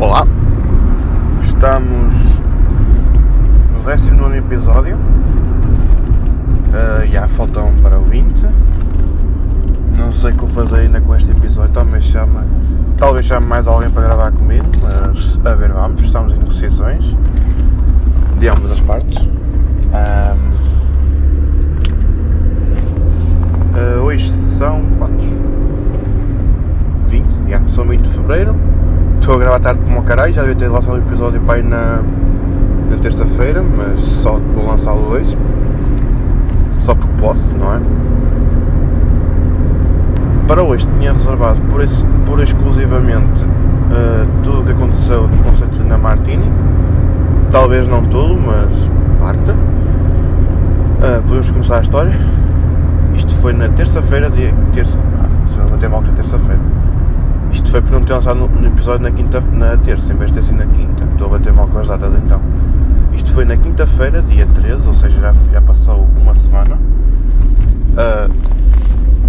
Olá, estamos no 19 episódio. Uh, já faltam para o 20. Não sei o que vou fazer ainda com este episódio. Talvez chame, talvez chame mais alguém para gravar comigo, mas a ver, vamos. Estamos em negociações de ambas as partes. Um, uh, hoje são quantos? 20? Yeah, são 20 de Fevereiro Estou a gravar tarde como o caralho, já devia ter lançado o episódio para ir na, na terça-feira, mas só vou lançá-lo hoje. Só porque posso, não é? Para hoje tinha reservado por, esse, por exclusivamente uh, tudo o que aconteceu no concerto na Martini. Talvez não tudo, mas parte. Uh, podemos começar a história. Isto foi na terça-feira, dia. Terça. Ah, funciona até mal que é terça-feira isto foi por não ter lançado no, episódio na quinta na terça, em vez de ter sido na quinta. Estou a bater mal com as datas então. Isto foi na quinta-feira, dia 13, ou seja, já, já passou uma semana. Uh,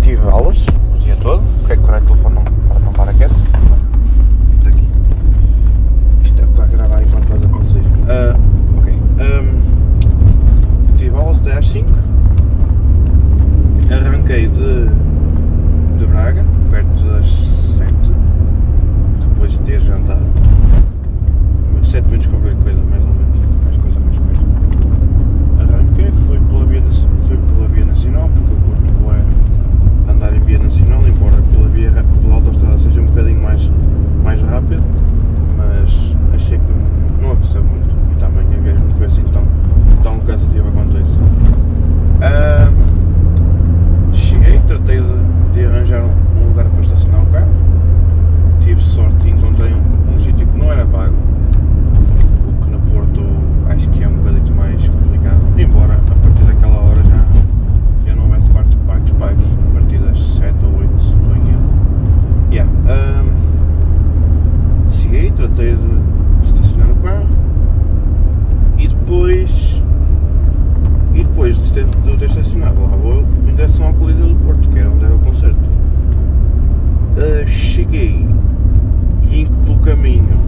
tive aulas o dia todo. Porque é que o telefone não, para não para quieto? Isto aqui. Isto é que vai gravar enquanto vais a conduzir. Uh, ok. Um, tive aulas até às 5. Arranquei de Braga, perto das depois de ter jantado. 7 minutos qualquer coisa, mais ou menos. Mais coisa, mais coisa. Arranquei, fui pela via, fui pela via nacional, porque eu curto é andar em via nacional, embora pela via pela autostrada seja um bocadinho mais, mais rápido, mas achei que não apeteceu muito e também a viagem não foi assim tão, tão cansativa quanto isso. Uh, cheguei, tratei de, de arranjar um lugar para estacionar o carro tive sorte e encontrei um, um sítio que não era pago, o que no Porto acho que é um bocadinho mais complicado, embora a partir daquela hora já, já não houvesse parques, parques pagos, a partir das 7 ou 8, se estou em erro. Yeah. Um, cheguei, tratei de estacionar o carro e depois e depois de ter, de ter estacionado lá vou em direção ao Coliseu do Porto, que era onde era o concerto. Uh, cheguei e pelo caminho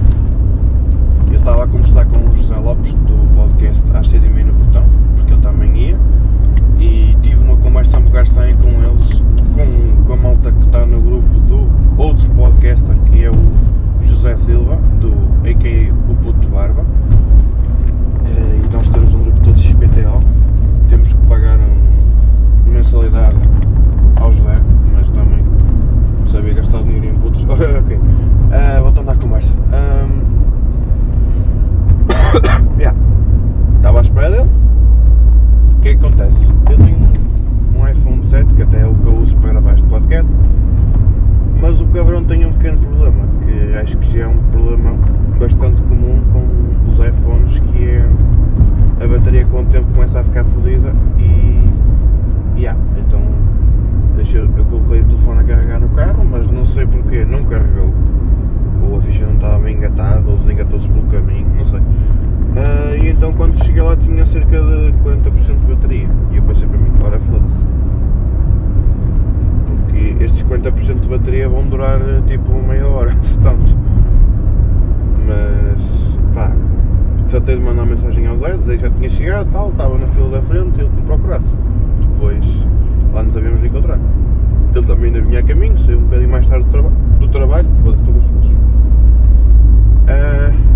eu estava a conversar com o José Lopes do podcast às seis e meia no portão, porque ele também ia, e tive uma conversa um bocado estranha com eles, com, com a malta que está no grupo do outro podcaster que é o José Silva, do a.k.a. o Puto Barba, eh, e nós temos um grupo todo XPTO, temos que pagar uma mensalidade ao José, mas também sabia gastar dinheiro em putos. ok. Uh, voltando à conversa. Um, yeah. Estava à espera dele. O que é que acontece? Eu tenho um iPhone 7, que até é o que eu uso para gravar este podcast, mas o cabrão tem um pequeno problema, que acho que já é um problema bastante comum com os iPhones, que é a bateria com o tempo começa a ficar fodida e. Yeah, então deixei, eu coloquei o telefone a carregar no carro, mas não não carregou ou a ficha não estava bem engatada, ou desengatou-se pelo caminho, não sei. Uh, e então quando cheguei lá tinha cerca de 40% de bateria. E eu pensei para mim, ora foda-se. Porque estes 40% de bateria vão durar tipo meia hora, se tanto. Mas pá, tratei de mandar mensagem ao Zé, dizer que já tinha chegado, tal, estava na fila da frente, ele que me procurasse. Depois lá nos havíamos de encontrar. Ele também ainda vinha a caminho, saiu um bocadinho mais tarde do, traba do trabalho, foda-se, estou confuso. Uh,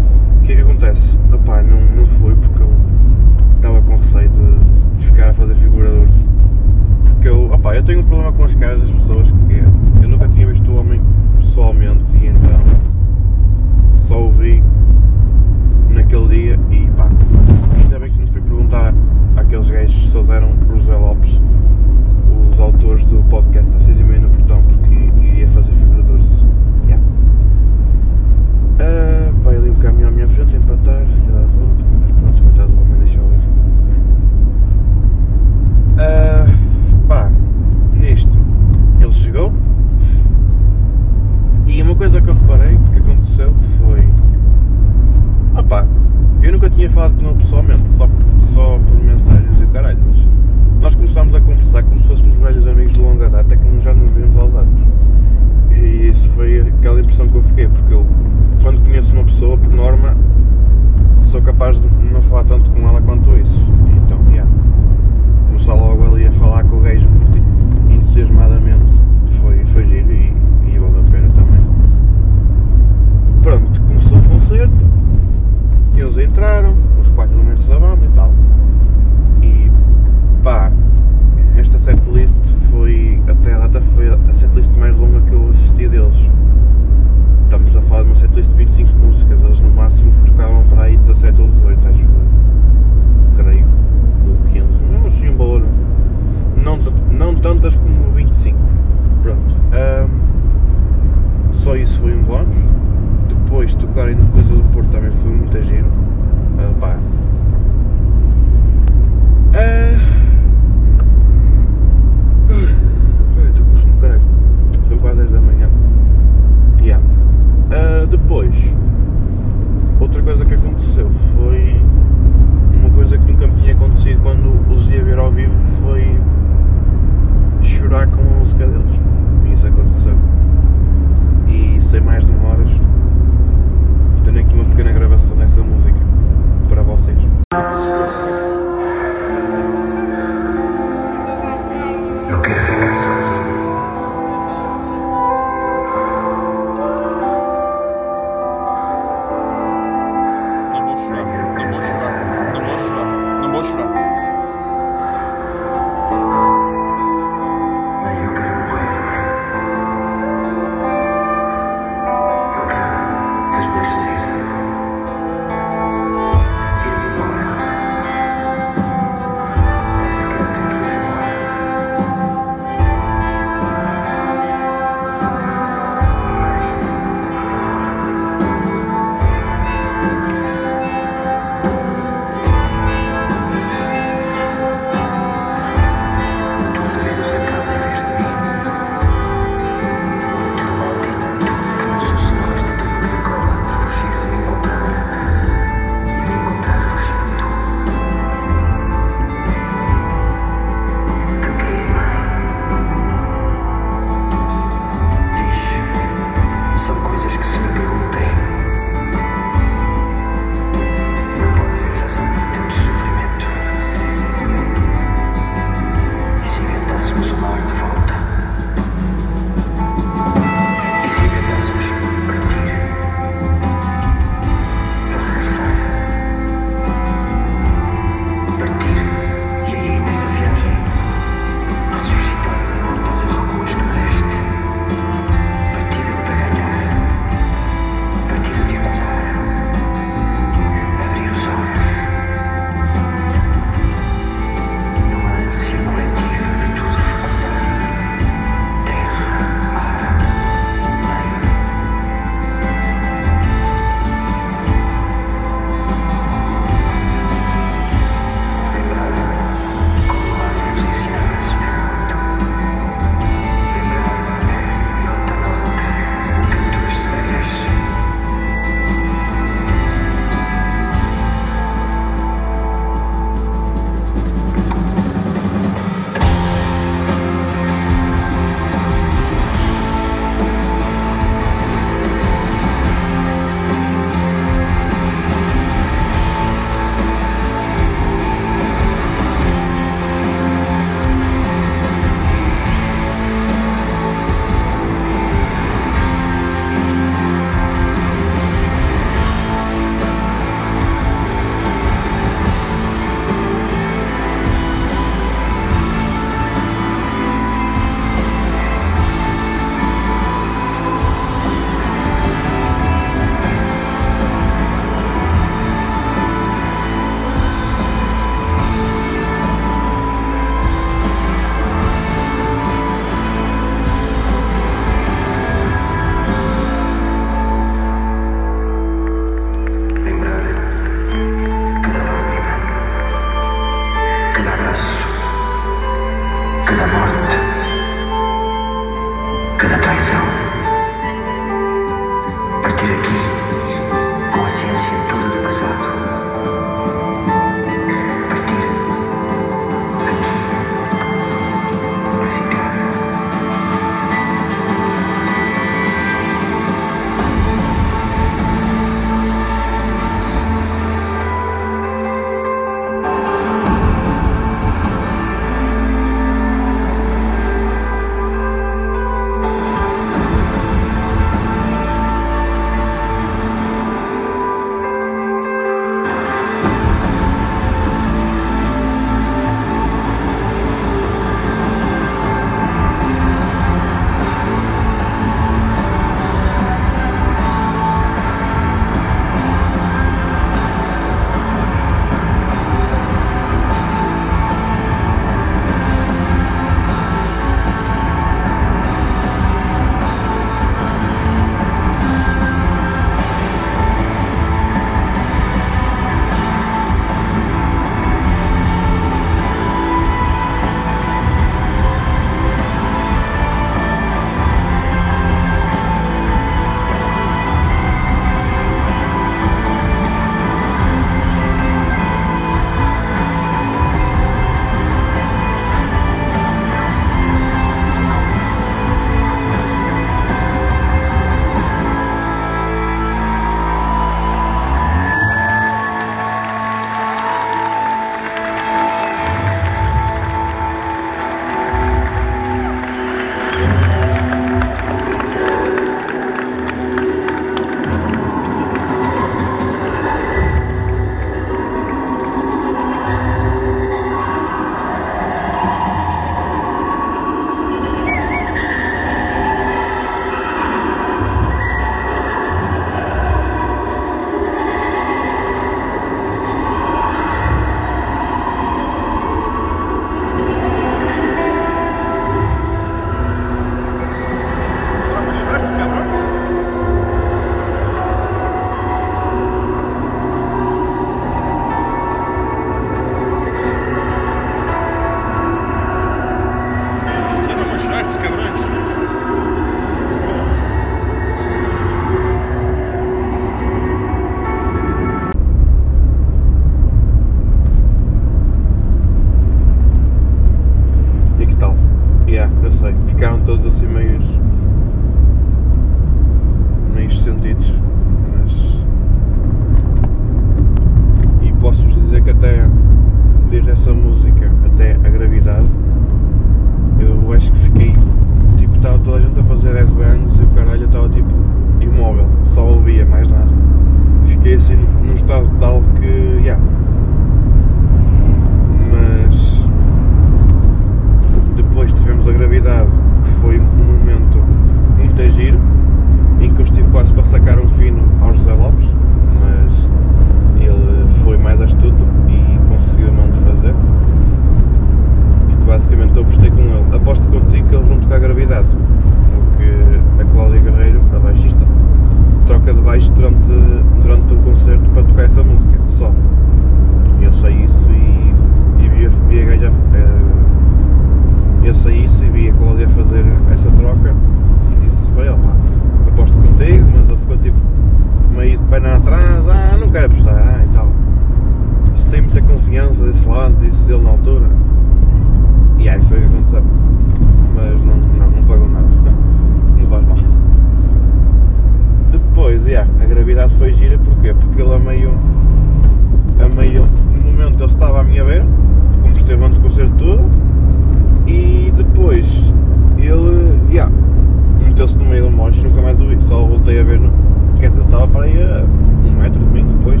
só voltei a ver no. Ele estava para aí a um metro de mim depois,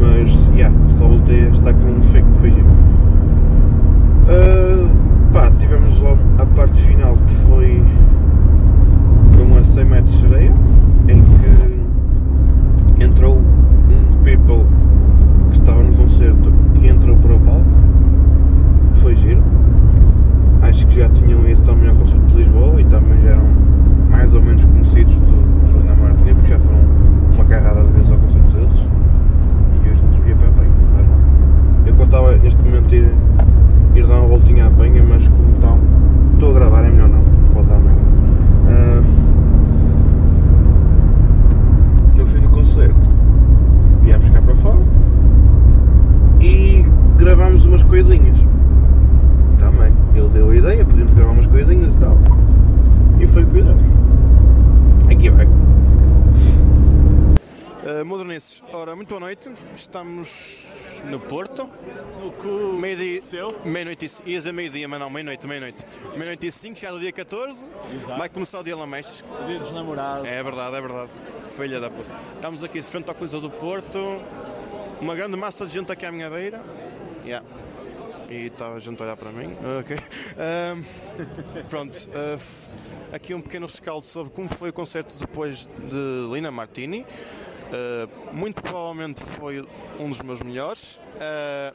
mas yeah, só voltei a estar com um defeito que foi. Ah, pá, tivemos logo a parte final que foi a 100 metros de sereia, em que entrou um people que estava no concerto que entrou para o palco. Foi giro. Acho que já tinham ido também ao concerto de Lisboa e também já eram mais ou menos conhecidos do, do Joana Martins, porque já foram uma carrada de vezes ao concerto deles. E hoje não desvia para a penha, não faz mal. Eu ir, ir dar uma voltinha à penha, mas como estão, estou a gravar, é melhor não, pode dar merda. Ah, no fim do concerto, viemos cá para fora e gravámos umas coisinhas. Também, ele deu a ideia, podíamos gravar umas coisinhas e tal. E foi o que fizemos. Aqui vai. Uh, modernices, ora, muito boa noite. Estamos no Porto. Seu? Meia-noite e c- Ia dizer meio-dia, mas não, meia-noite, meia-noite. Meia-noite e 5, já é do dia 14. Exato. Vai começar o dia Lamestres. Dia dos namorados. É verdade, é verdade. Filha da puta. Estamos aqui de frente à coisa do Porto. Uma grande massa de gente aqui à minha beira. Yeah. E estava a gente a olhar para mim. Ok. Pronto. f- aqui um pequeno rescaldo sobre como foi o concerto depois de Lina Martini. Ah, muito provavelmente foi um dos meus melhores. Ah,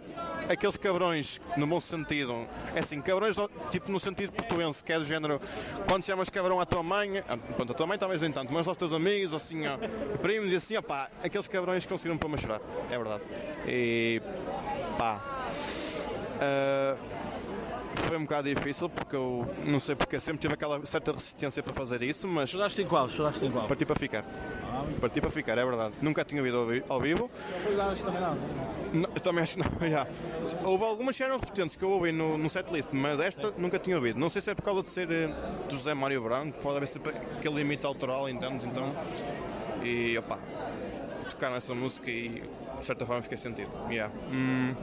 aqueles cabrões, no bom sentido, é assim, cabrões tipo no sentido portuense, que é do género, quando chamas cabrão à tua mãe, ah, pronto, a tua mãe talvez nem tanto, mas aos teus amigos, assim, ó, primos e assim, opá, aqueles cabrões conseguiram pôr-me a chorar, é verdade. E pá. ah, foi um bocado difícil porque eu não sei porque sempre tive aquela certa resistência para fazer isso, mas Choraste em qual? Choraste em qual? parti para ficar. Muito Parti para ficar, é verdade. Nunca tinha ouvido ao vi- ao vivo. Choraste também não. Não, eu também acho que não. já. Houve algumas que eram repetentes que eu ouvi no, no setlist, mas esta nunca tinha ouvido. Não sei se é por causa de ser eh, do José Mário Branco, pode haver sempre aquele limite autoral, entendes? Então, e opá, tocar nessa música e de certa forma fiquei sentido. Yeah. Hum,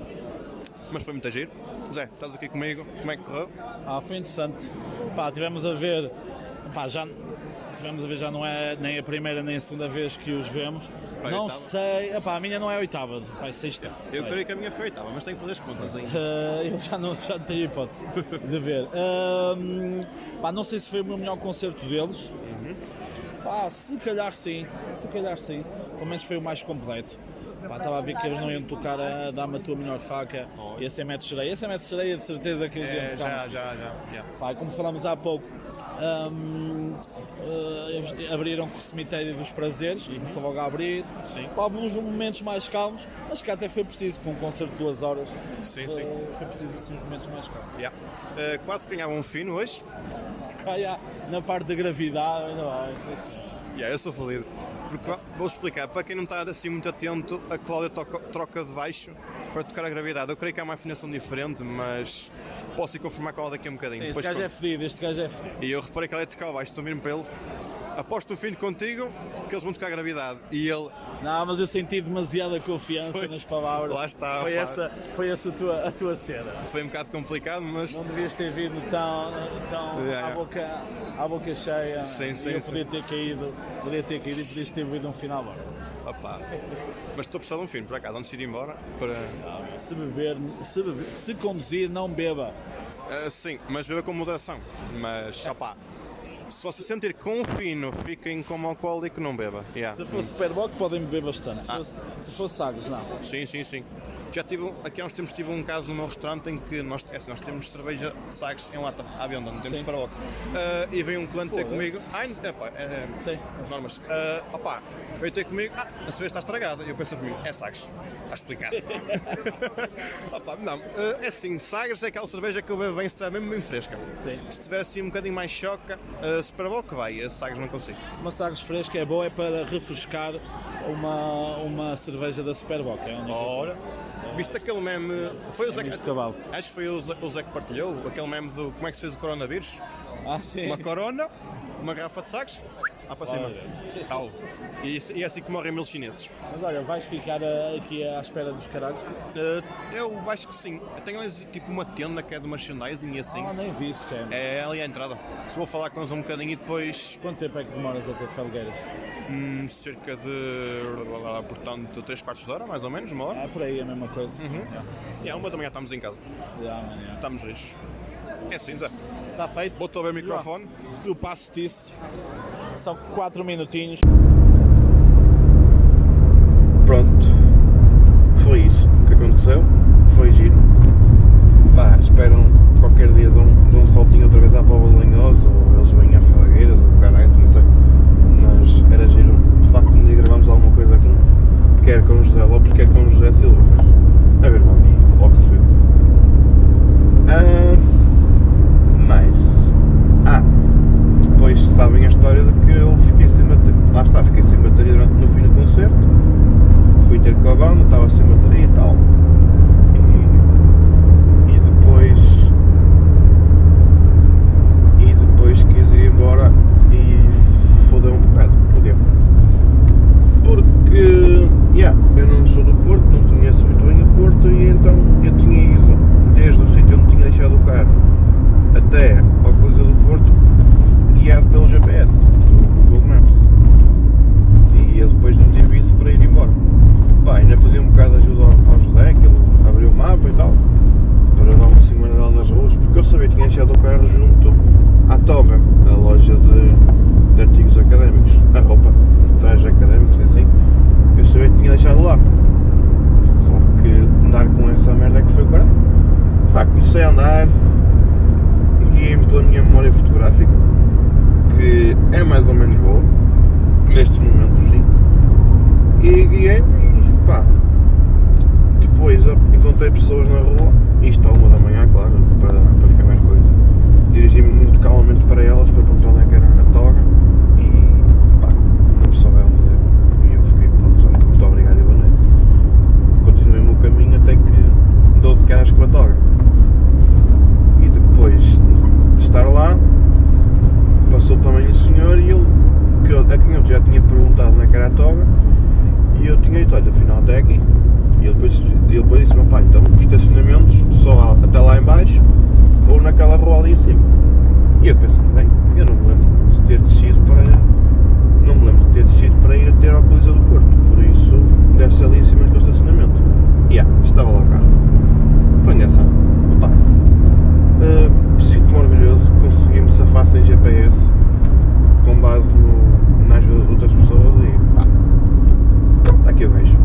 mas foi muito giro. Zé, estás aqui comigo? Como é que correu? Ah, foi interessante. Pá, tivemos a ver. Pá, já. Tivemos a ver, já não é nem a primeira nem a segunda vez que os vemos. Não oitava? sei. Epá, a minha não é a oitava, é sexta. Eu Vai. creio que a minha foi oitava, mas tenho que fazer as contas ainda. Ah, eu já não, já não tenho hipótese de ver. Ahm, pá, não sei se foi o meu melhor concerto deles. Pá, se calhar sim, se calhar sim. Pelo menos foi o mais completo. Pá, estava a ver que eles não iam tocar a Dá-me a tua melhor faca e a 100 metros de sereia. 100 metros de sereia, de certeza que eles iam É, tocar. já, já, já. já. Pá, como falámos há pouco, hum, eh, eles abriram com o cemitério dos prazeres, começou logo a abrir. Sim. Pá, houve uns momentos mais calmos, mas que até foi preciso, com um concerto de duas horas. Sim, eh, sim. Foi preciso assim, uns momentos mais calmos. Yeah. Eh, quase ganhava um fino hoje. Ah, yeah, na parte da gravidade, ainda vai. Yeah, eu sou falido. Porque vou explicar, para quem não está assim muito atento, a Cláudia toca- troca de baixo para tocar a gravidade. Eu creio que há uma afinação diferente, mas posso ir confirmar com ela daqui a um bocadinho. Este Depois gajo é conto. fedido, este gajo é fedido. E eu reparei que ela ia tocar abaixo, estou a vir para ele. Aposto um fim contigo que eles vão tocar gravidade. E ele. Não, mas eu senti demasiada confiança Pois, nas palavras. lá está, Foi pá. essa, foi essa a, tua, a tua cena. Foi um bocado complicado, mas. Não devias ter vindo tão, tão Yeah. à, boca, à boca cheia. Sim, sim, eu sim. podia ter caído, podia ter caído e podias ter vindo um final bom. Mas estou a precisar de um filme, por acaso, antes de ir embora. Para... Se beber, se, beber, se conduzir, não beba. Ah, sim, mas beba com moderação. Mas, opá. Se você sentir com fino, fiquem como alcoólico, não beba. Yeah. Se fosse Superboc, podem beber bastante. Se Ah. fosse, se fosse Sagres, não. Sim, sim, sim. Já tive, aqui há uns tempos tive um caso num restaurante em que nós, é assim, nós temos cerveja Sagres em lata, à venda, não temos Sim. para. Ah, e veio um cliente ter comigo. Ai, epá, é, Sim. normas. Ah, opá, veio ter comigo. Ah, a cerveja está estragada. E eu penso mim, é Sagres. Está explicado. opá, não, ah, é assim, Sagres é aquela cerveja que eu bebo bem se estiver mesmo bem fresca. Sim. Se estiver assim um bocadinho mais choca, uh, se para a boca vai, a Sagres não consigo. Uma Sagres fresca é boa, é para refrescar uma, uma cerveja da Superboc. É Ora, viste aquele meme. Foi o Zé cavalo. Acho que foi o Zé, o Zé que partilhou aquele meme do como é que se fez o coronavírus. Ah. Uma corona, uma garrafa de Sagres, lá para cima. Olha. Tal. E, isso- e é assim que morrem mil chineses. Mas olha, vais ficar ah, aqui à espera dos caralhos? Uh, eu acho que sim. Eu tenho ali tipo uma tenda que é de merchandising e assim. Ah, nem vi sequer. É ali à entrada. Se vou falar com eles um bocadinho e depois Quanto tempo é que demoras até Felgueiras? hum, cerca de portanto 3 quartos de hora, mais ou menos, uma hora. Ah, por aí a mesma coisa. Uhum. Yeah. E à uma da manhã estamos em casa. Yeah, man, yeah. Estamos rijos. É assim, Zé. Está feito? Vou-te ouvir o microfone. Eu passo-te isso. São 4 minutinhos. Pronto, foi isso que aconteceu, foi giro. Pá, esperam qualquer dia de um, de um saltinho outra vez à Póvoa de Lanhoso, ou eles vêm a Felgueiras, ou caralho, não sei. Mas era giro, de facto, um dia gravamos alguma coisa com, quer com o José Lopes, quer com o José Silva. Mas, a ver, vamos, logo se viu. Ah, mais. Ah, depois sabem a história de que eu fiquei sem bateria. Lá está, fiquei sem bateria durante, no fim do concerto. Fui ter com a banda, estava sem bateria e tal. E, e depois. E depois quis ir embora e fodeu um bocado. Porquê? Porque, yeah, eu não sou do Porto, não conheço muito bem o Porto e então eu tinha ido desde o sítio onde tinha deixado o carro até ao coisa do Porto guiado pelo GPS, do Google Maps. E eu depois não tive isso para ir embora. Pá, ainda pedi um bocado de ajuda ao, ao José, que ele abriu o mapa e tal, para dar uma semana nas ruas, porque eu sabia que tinha deixado o carro junto à Toga, a loja de, de artigos académicos, a roupa, trajes académicos e assim. Eu sabia que tinha deixado lá. Só que andar com essa merda é que foi o caralho. Pá, comecei a andar, guiei-me pela minha memória fotográfica, que é mais ou menos boa, nestes momentos sim. E guiei-me e pá. Depois encontrei pessoas na rua, isto à uma da manhã, claro, para, para ficar mais coisa. Dirigi-me muito calmamente para elas para perguntar onde é que era a toga e pá, não me souberam dizer. E eu fiquei, pronto, muito obrigado e boa noite. Continuei o meu caminho até que 12 caras com a toga. E depois de estar lá, passou também um senhor e ele, que eu- a quem eu já tinha perguntado na cara a toga, e eu tinha dito, olha, afinal até aqui. E ele depois, ele depois disse, meu pai, então estacionamentos só até lá em baixo ou naquela rua ali em cima. E eu pensei, bem, eu não me lembro de ter descido para. Não me lembro de ter descido para ir até ao Coliseu do Porto, por isso ser ali em cima naquele estacionamento. E yeah, estava lá o carro. Foi engraçado. Opa, uh, sinto-me orgulhoso, consegui-me safar sem GPS, com base no, na ajuda de outras pessoas e pá, está aqui o gajo.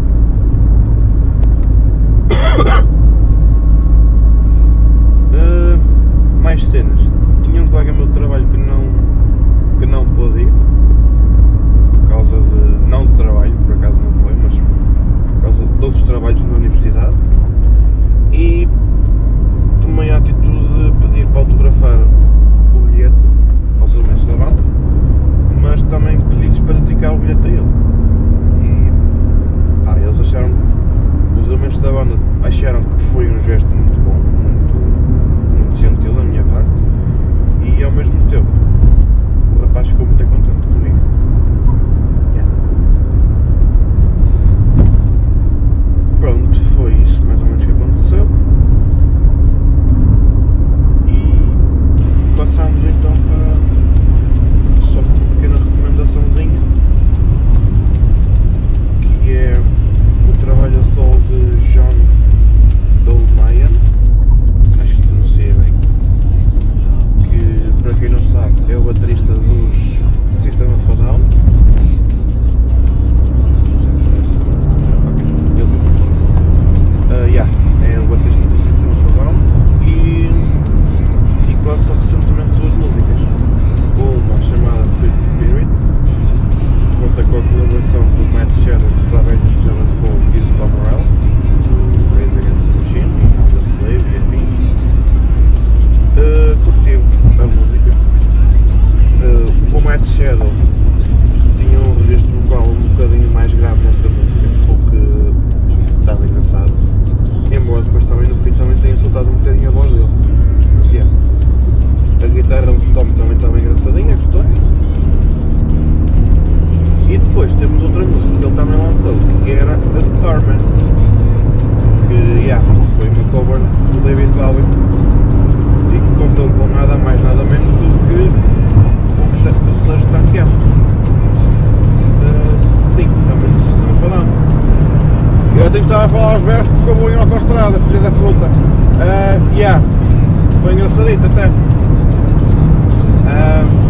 Stormer, Que yeah, foi uma cover do David Bowie e que contou com nada mais, nada menos do que o Slash Tankiel. Eh, sim, também não falamos. Eu tenho que estar a falar aos versos porque eu vou em autostrada, filha da puta. Uh, yeah. Foi engraçadito até. Uh,